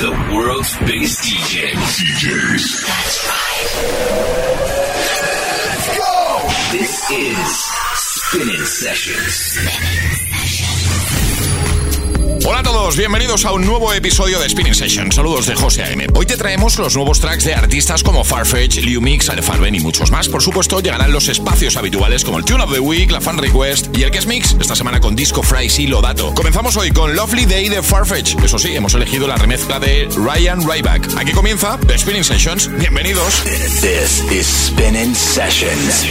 the world's biggest DJs. DJs. That's right. Let's go! This is Spinnin Sessions. Hola a todos, bienvenidos a un nuevo episodio de Spinning Session. Saludos de José A.M. Hoy te traemos los nuevos tracks de artistas como Farfetch, Liu Mix, Farben y muchos más. Por supuesto, llegarán los espacios habituales como el Tune of the Week, la Fan Request y el Guest Mix, esta semana con Disco Fries y Lodato. Comenzamos hoy con Lovely Day de Farfetch. Eso sí, hemos elegido la remezcla de Ryan Ryback. Aquí comienza The Spinning Sessions. Bienvenidos. This is Spinning Sessions.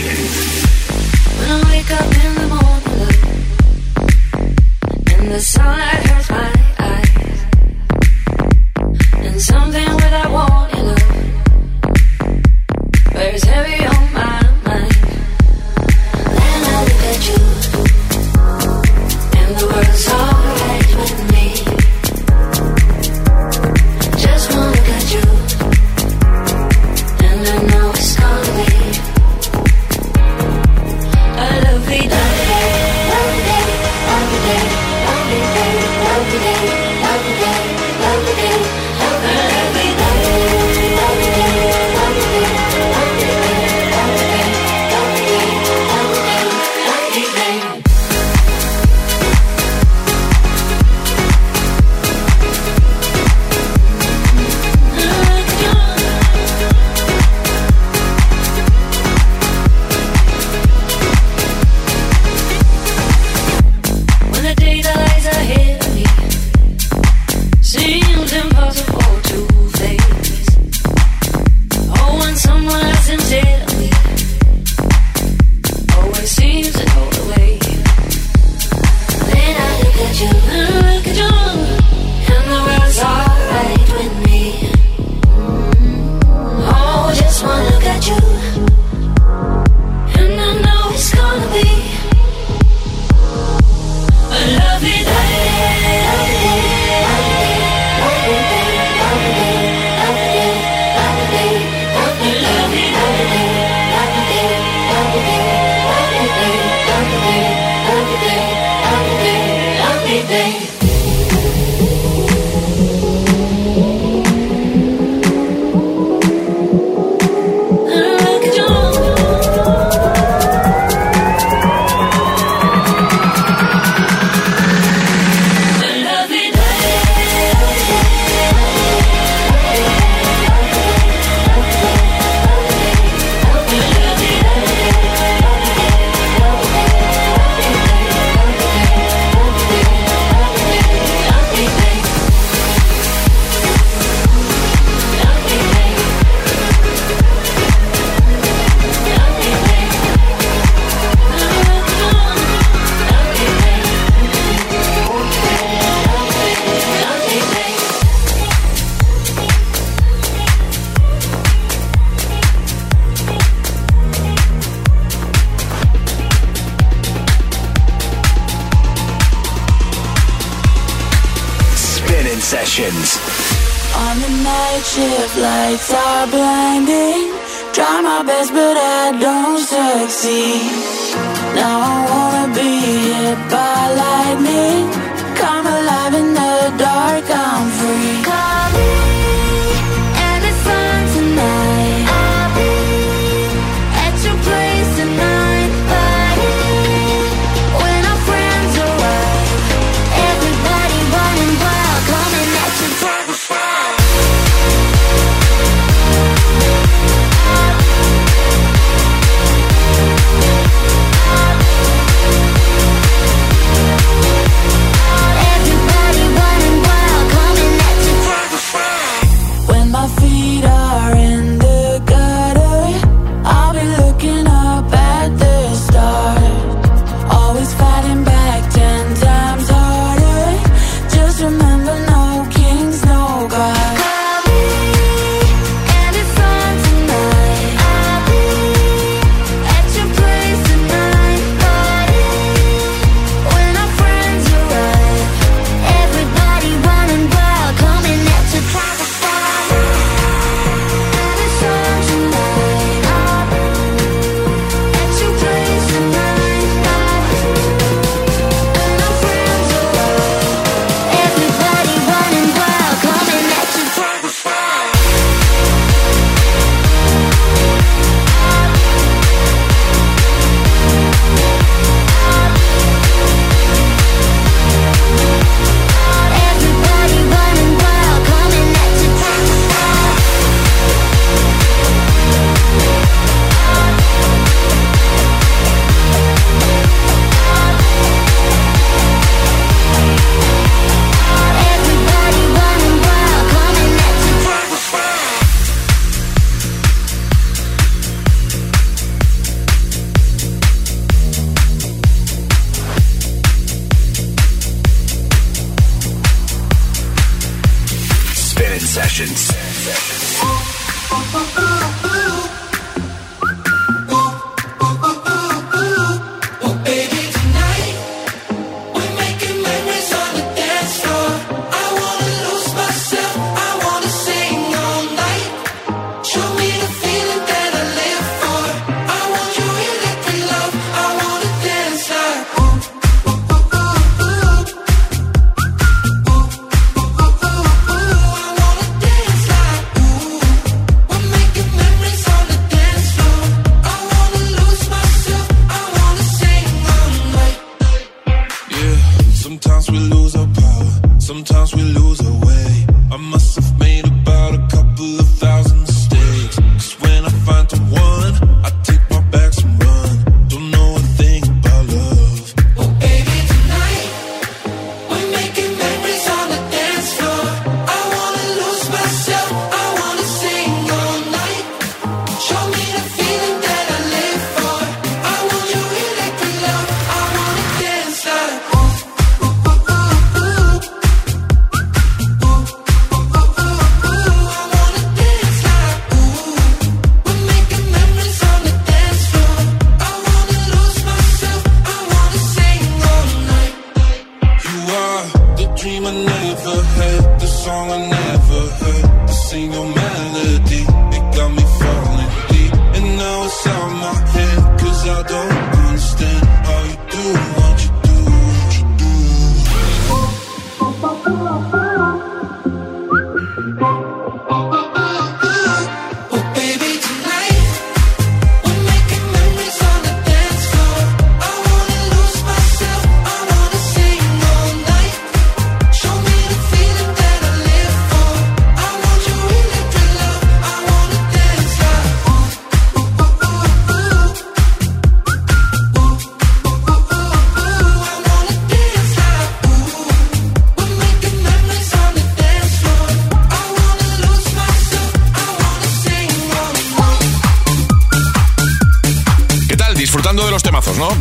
The sunlight hurts my eyes, and something seems impossible to face. taxi. Now I wanna be hit by light.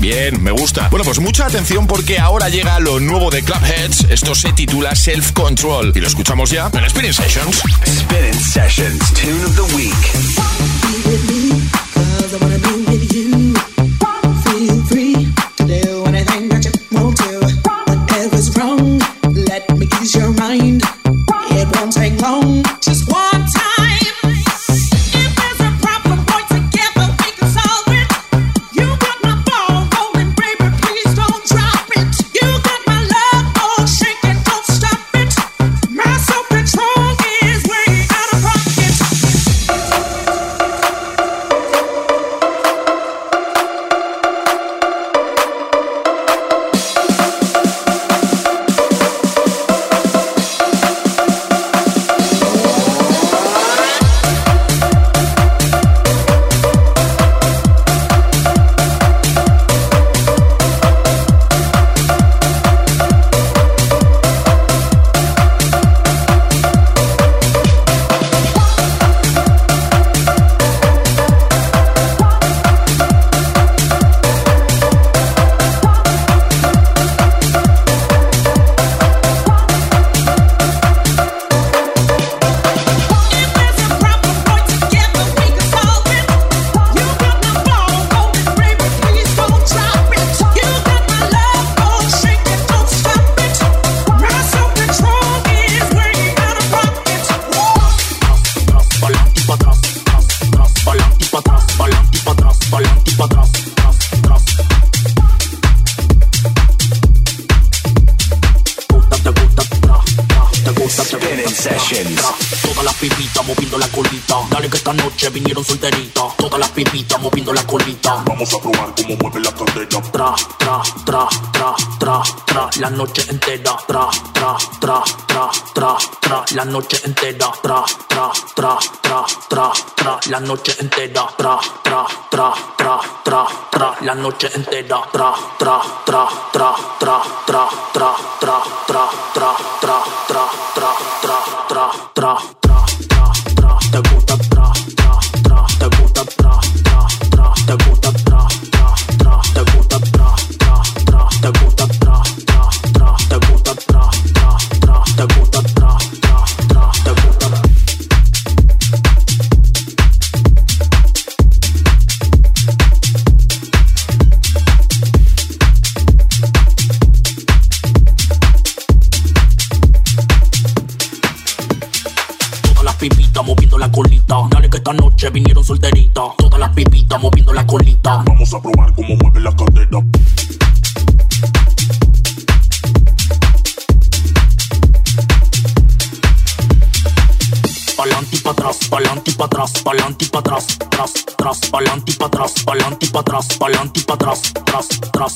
Bien, me gusta. Bueno, pues mucha atención porque ahora llega lo nuevo de Clubheads. Esto se titula Self Control y lo escuchamos ya en Spinning Sessions. Spinning Sessions, Tune of the Week. la noche entera, tra, tra, tra, tra, tra, tra, la noche entera, tra, tra, tra, tra, tra, tra, tra. Se vinieron solteritas, todas las pipitas moviendo la colita. Vamos a probar cómo mueve la cadera. Pa'lante y pa' atrás, pa'lante y pa' atrás, pa'lante y pa' atrás, tras, tras, pa'lante pa' atrás, pa'lante y pa' atrás, pa'lante y pa' atrás, tras, tras.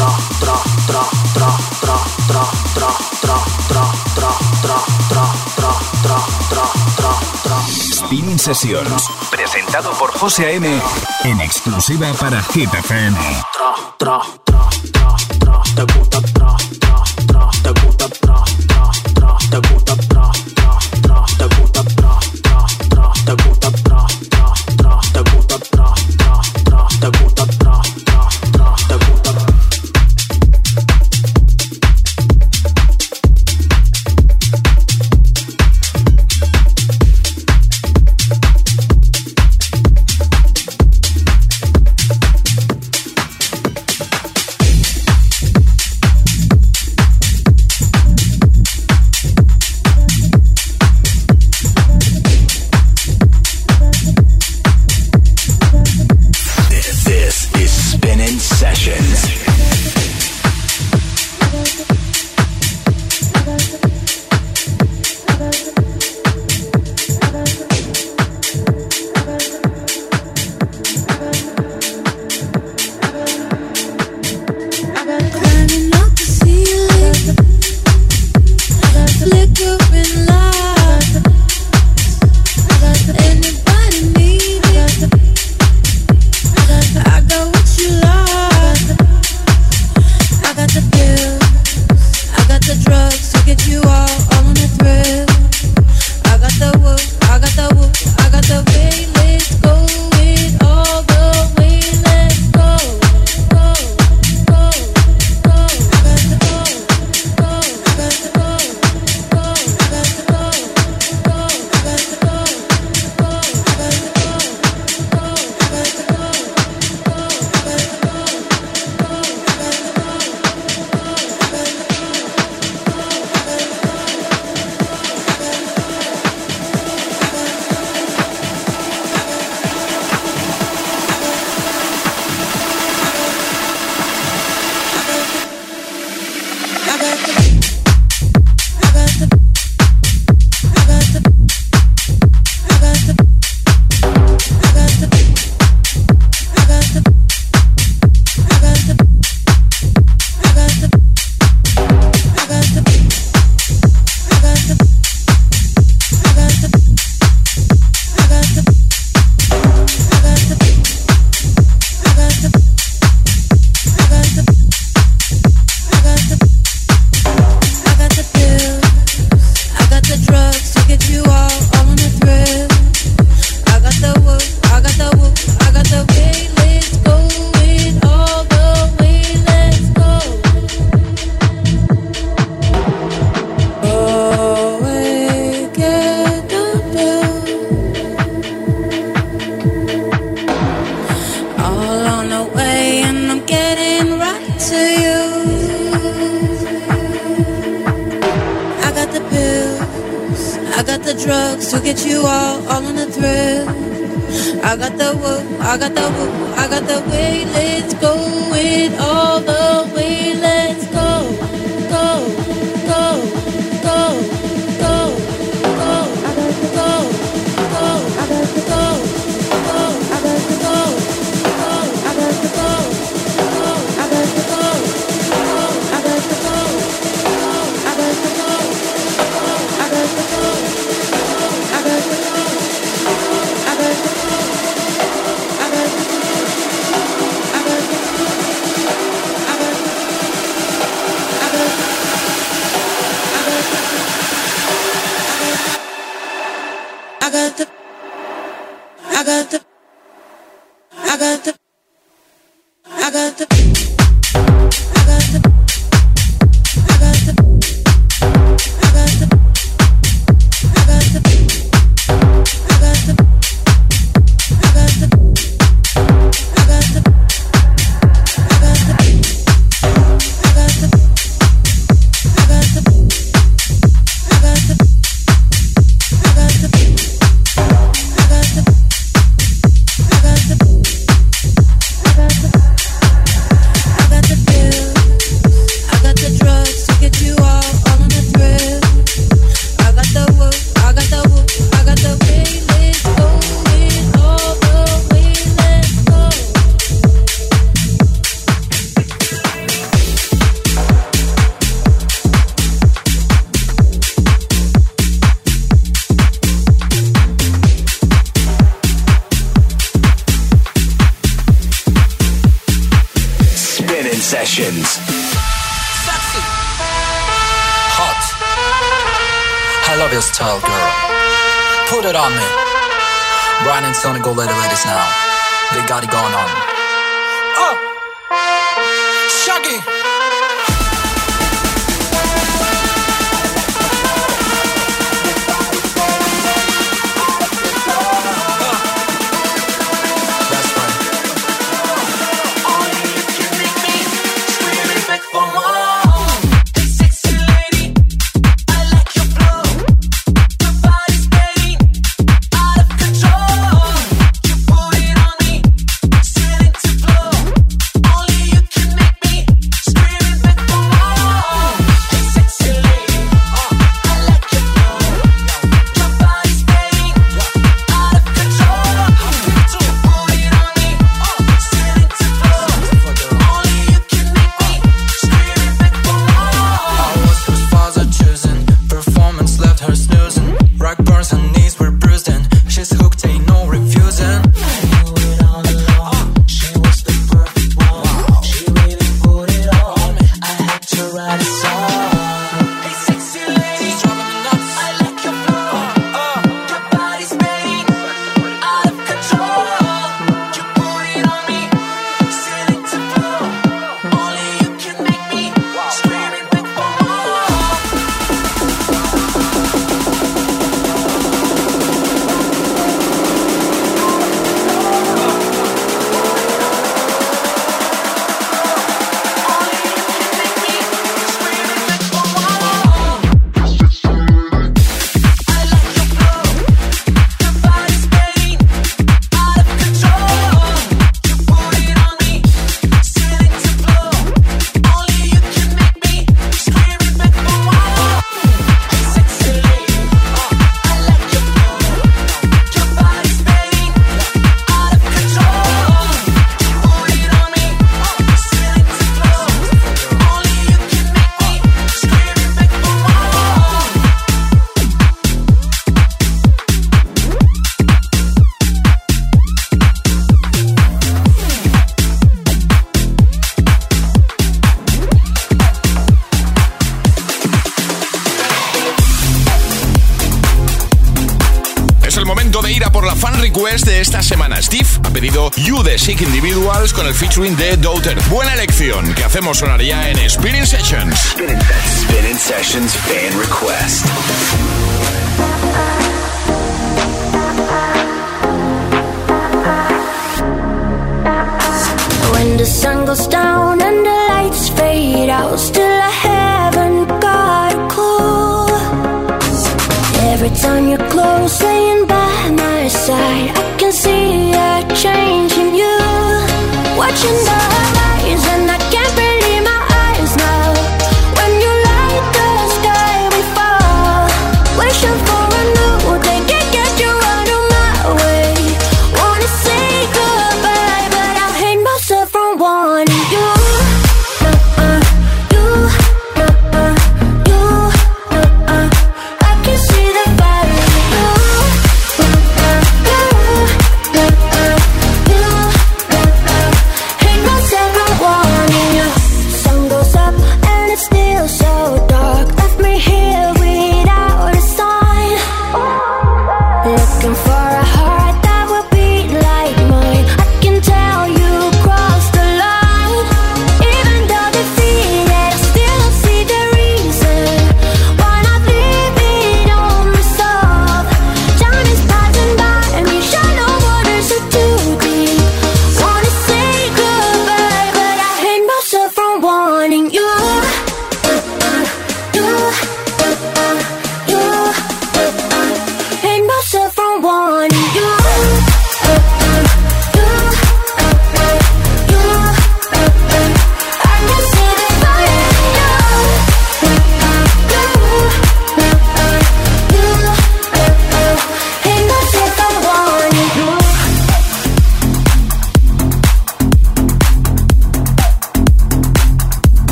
Spinning Sessions, presentado por José M. en exclusiva para Hit FM. Animals con el featuring de Daughter. Buena elección que hacemos sonar ya en Spinnin Sessions. Spinnin, Spinnin Sessions Fan Request. When the sun goes down and the lights fade out, still I haven't got a clue. Every time you're close, laying by my side, I can see a change in you watching the horizon. I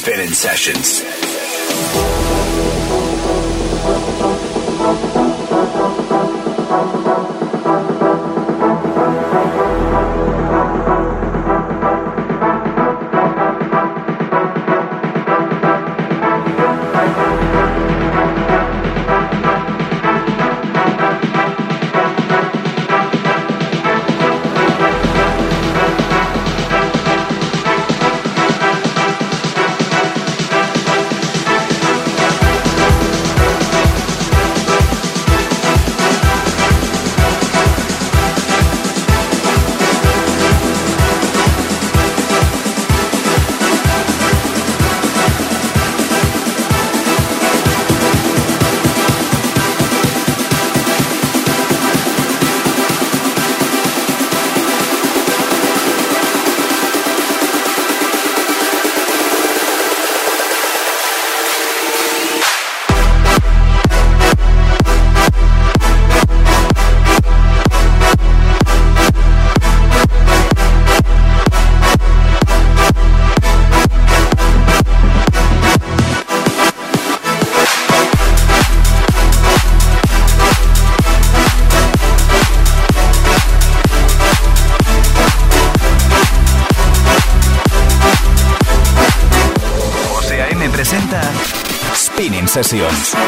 spinnin sessions. sesión.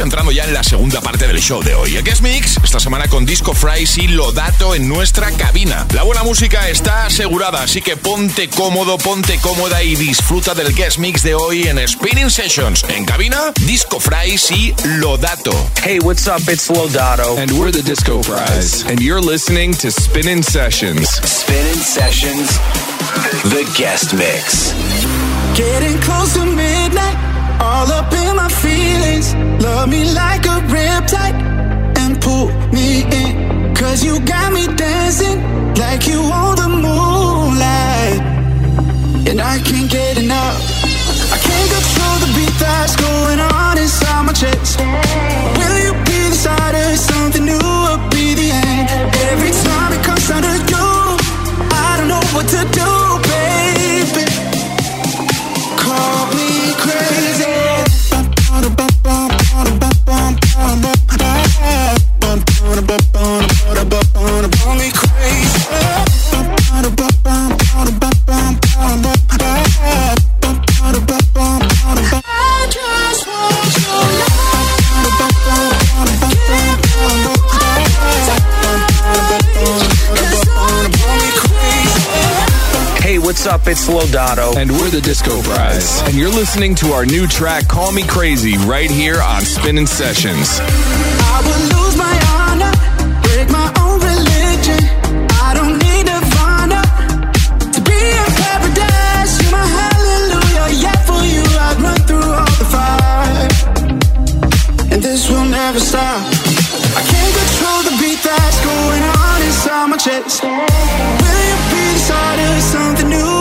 Entrando ya en la segunda parte del show de hoy. El Guest Mix, esta semana con Disco Fries y Lodato en nuestra cabina. La buena música está asegurada, así que ponte cómodo, ponte cómoda y disfruta del Guest Mix de hoy en Spinning Sessions. En cabina, Disco Fries y Lodato. Hey, what's up? It's Lodato. And we're the Disco Fries. And you're listening to Spinning Sessions. Spinning Sessions, the Guest Mix. Getting close to midnight. All up in my feelings. Love me like a riptide and pull me in. Cause you got me dancing like you own the moonlight. And I can't get enough. I can't control the beat that's going on inside my chest. What's up? It's Lodato. And we're the Disco Fries. And you're listening to our new track, Call Me Crazy, right here on Spinnin Sessions. I would lose my honor, break my own religion. I don't need Nirvana to be in paradise. You're my hallelujah. Yeah, for you, I'd run through all the fire. And this will never stop. I can't control the beat that's going on inside my chest. Start of something new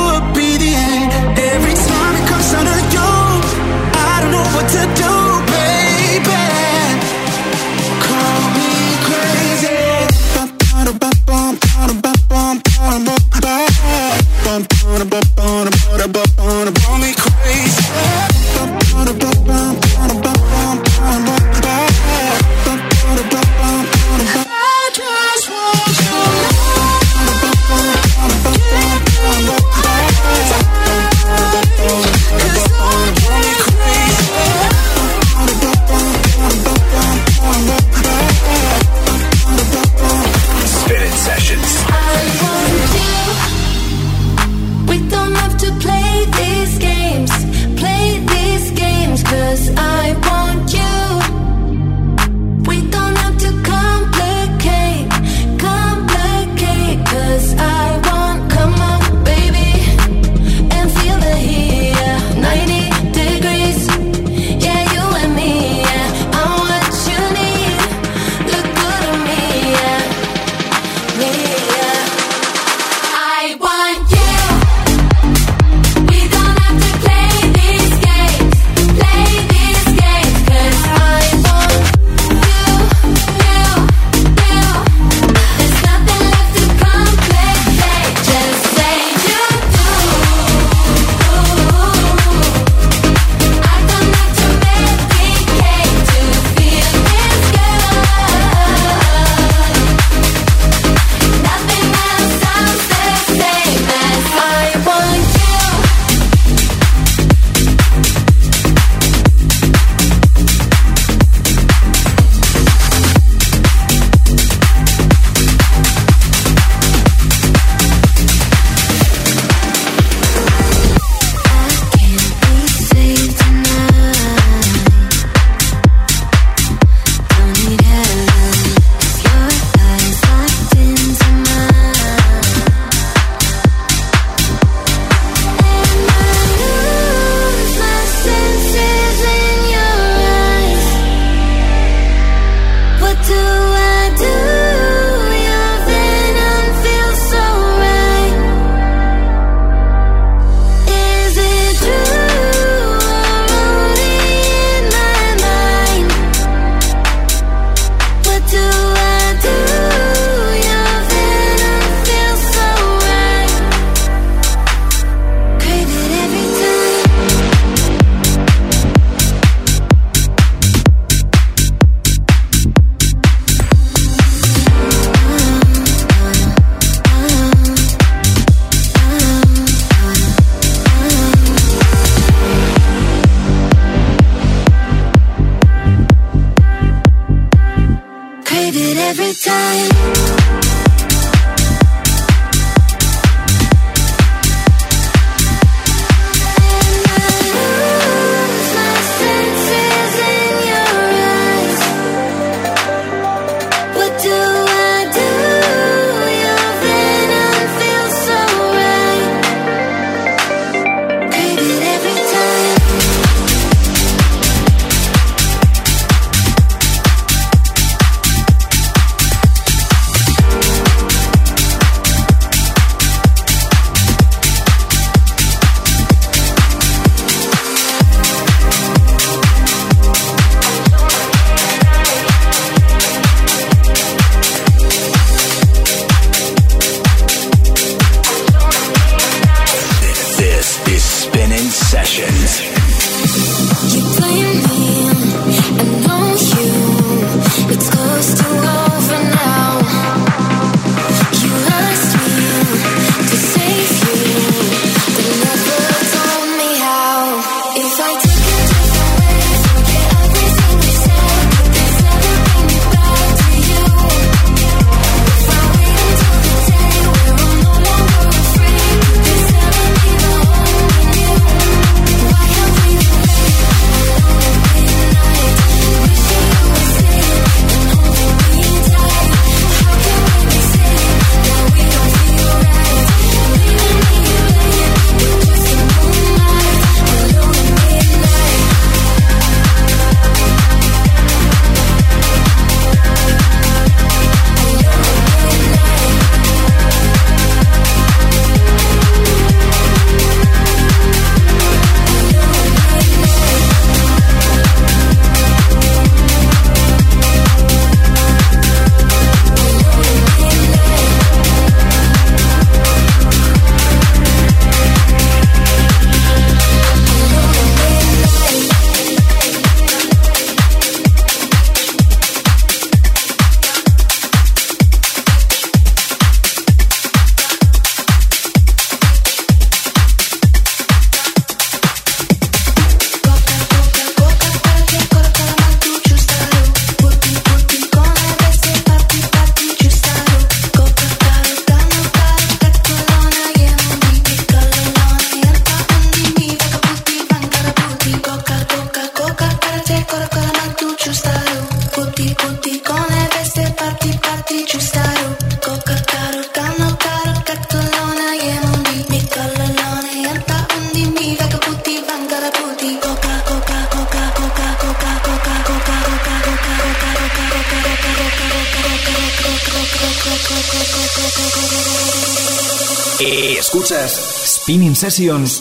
Spinning Sessions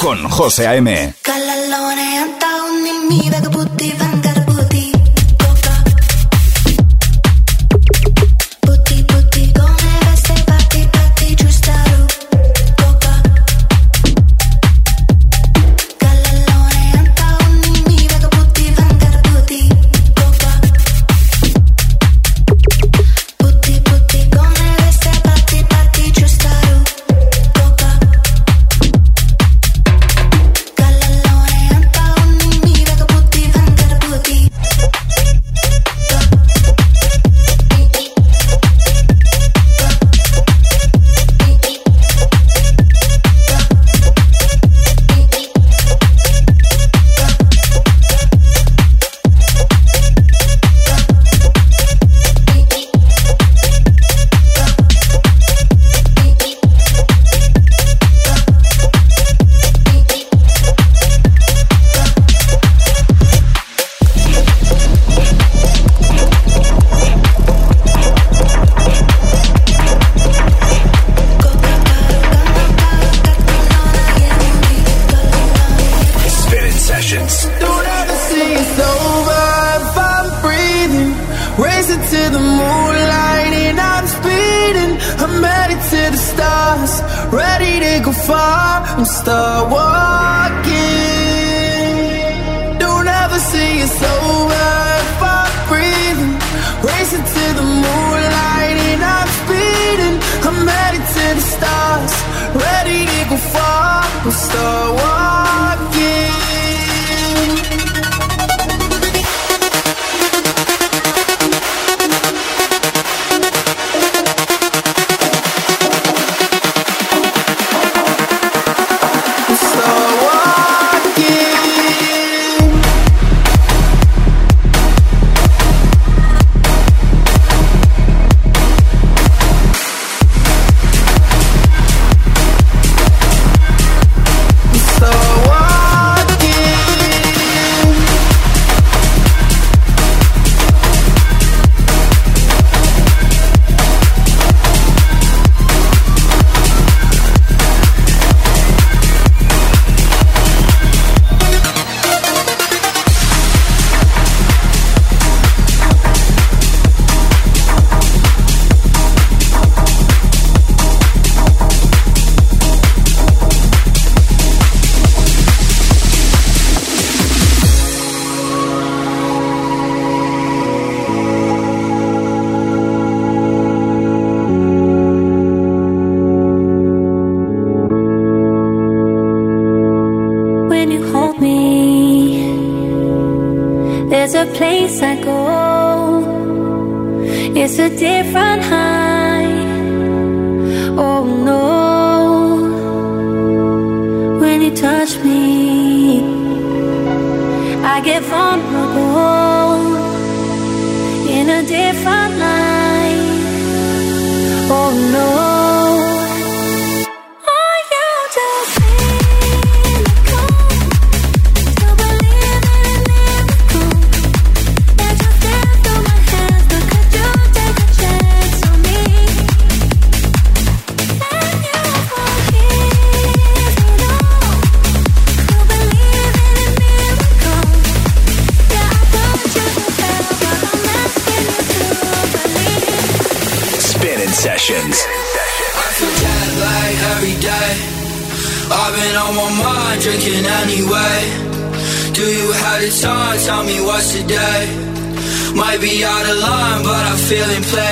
con José A.M. to the moonlight and I'm speeding. I'm headed to the stars, ready to go far. I'm start walking. Don't ever see it's over if I'm breathing. Racing to the moonlight and I'm speeding. I'm headed to the stars, ready to go far. I'm start walking. touch me, I get vulnerable in a different light. feeling pleasure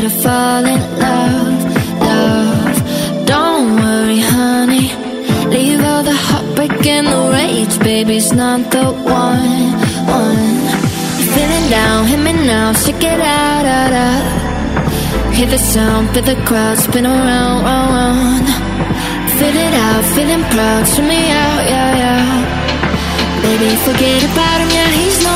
to fall in love, love. Don't worry, honey. Leave all the heartbreak and the rage Baby's not the one, one. Feeling down, hit me now, shake it out, out, out. Hear the sound, feel the crowd, spin around, round, round. Feel it out, feeling proud, show me out, yeah, yeah. Baby, forget about him, yeah, he's not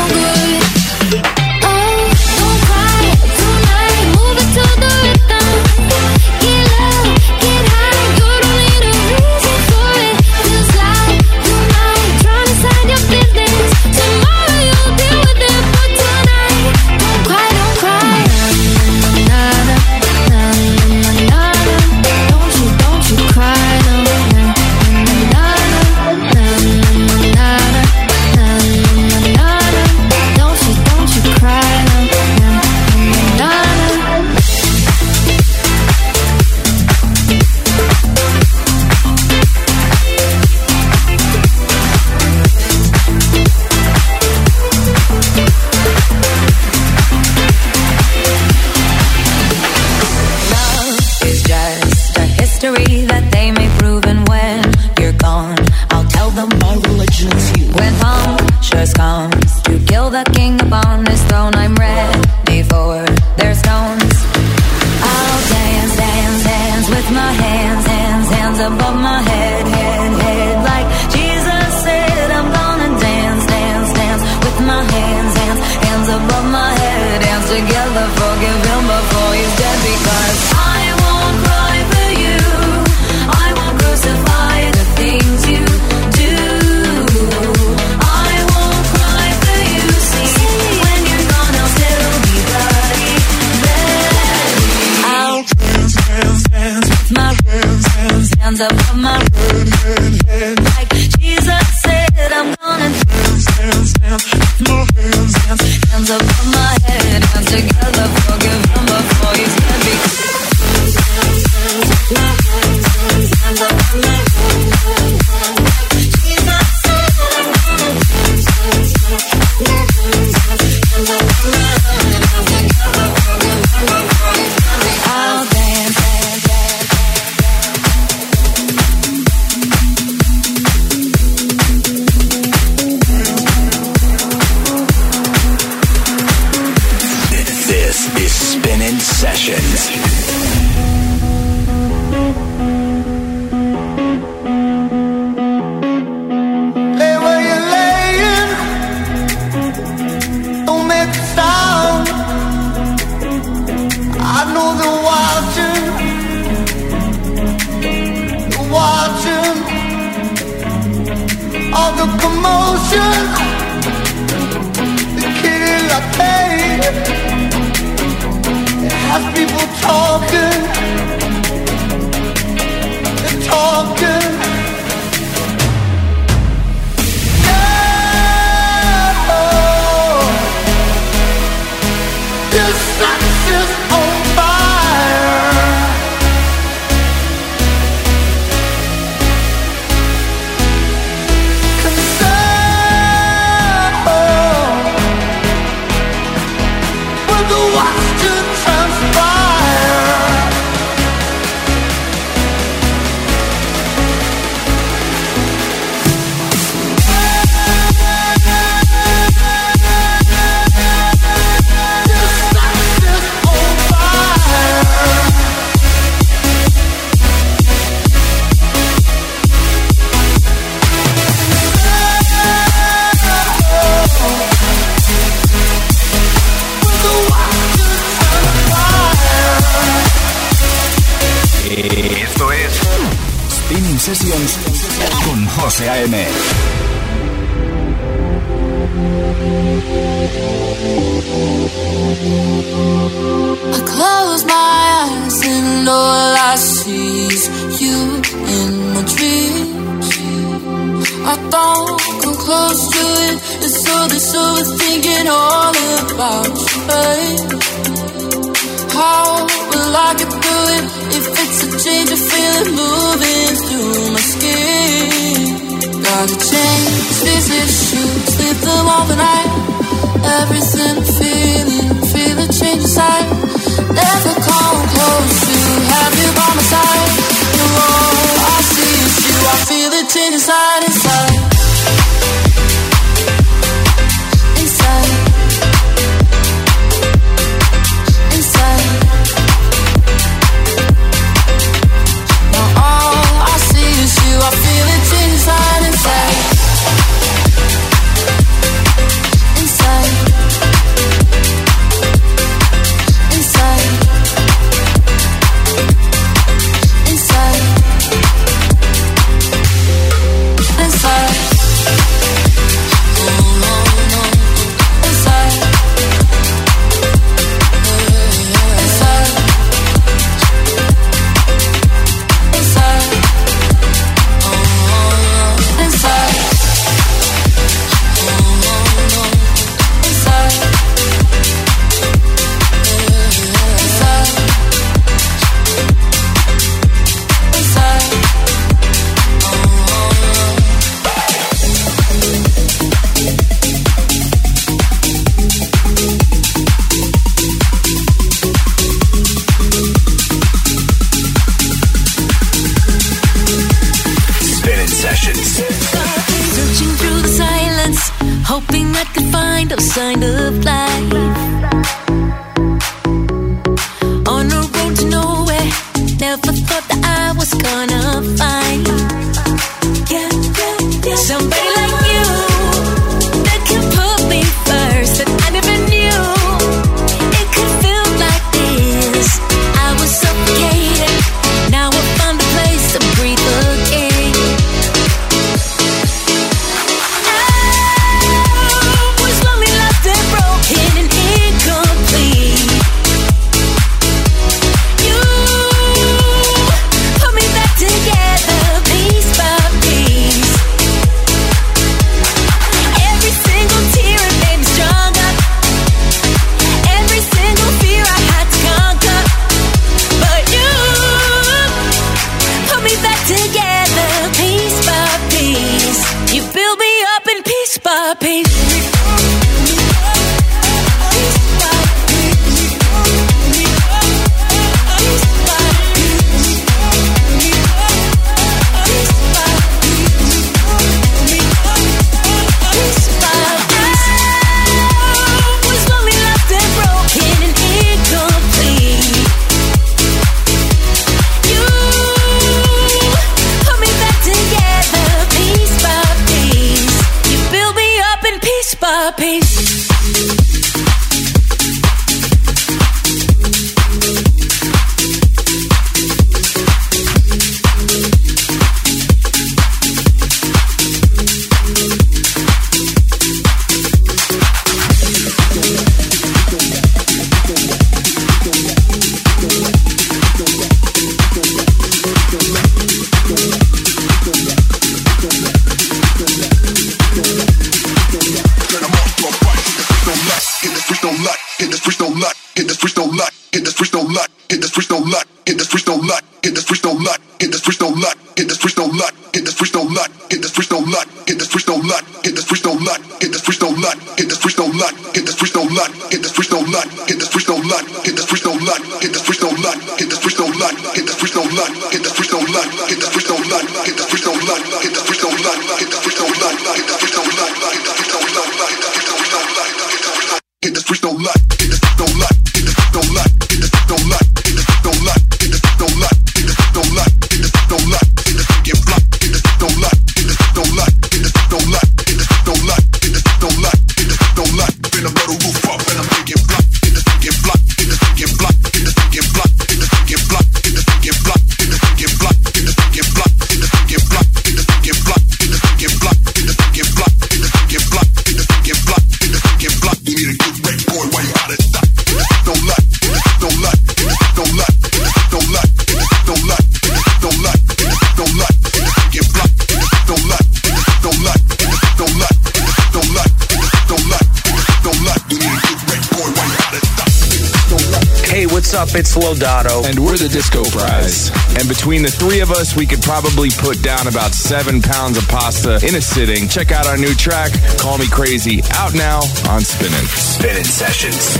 what's? It's Lodato. And we're the Disco Fries. And between the three of us, we could probably put down about seven pounds of pasta in a sitting. Check out our new track, Call Me Crazy, out now on Spinnin'. Spinnin' Sessions.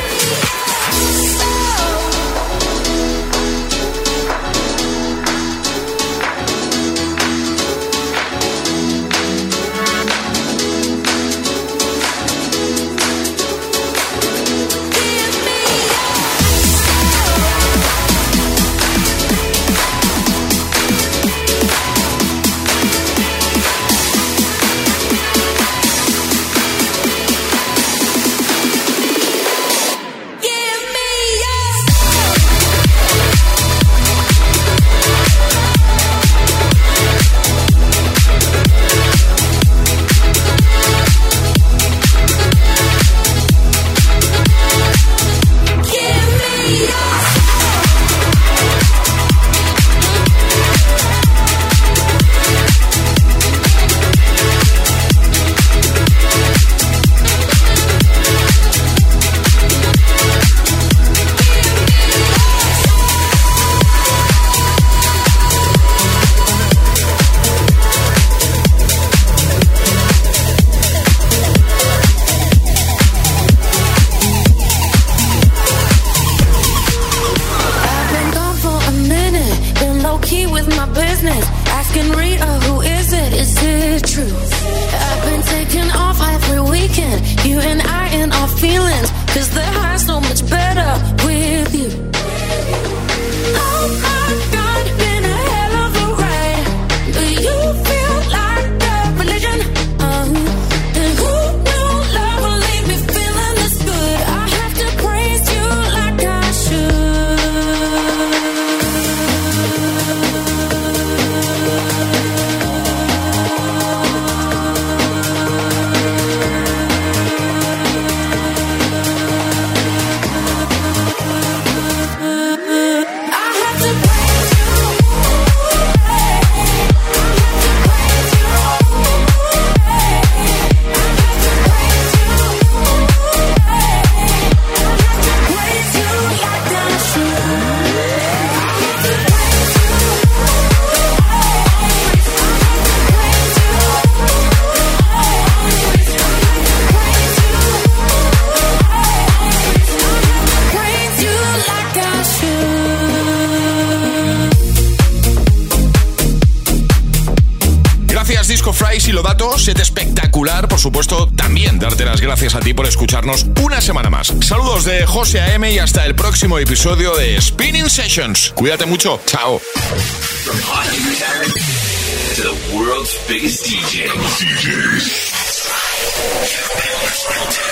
Escucharnos una semana más. Saludos de José AM y hasta el próximo episodio de Spinning Sessions. Cuídate mucho, chao.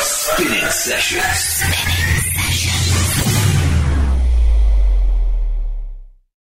Spinning Sessions.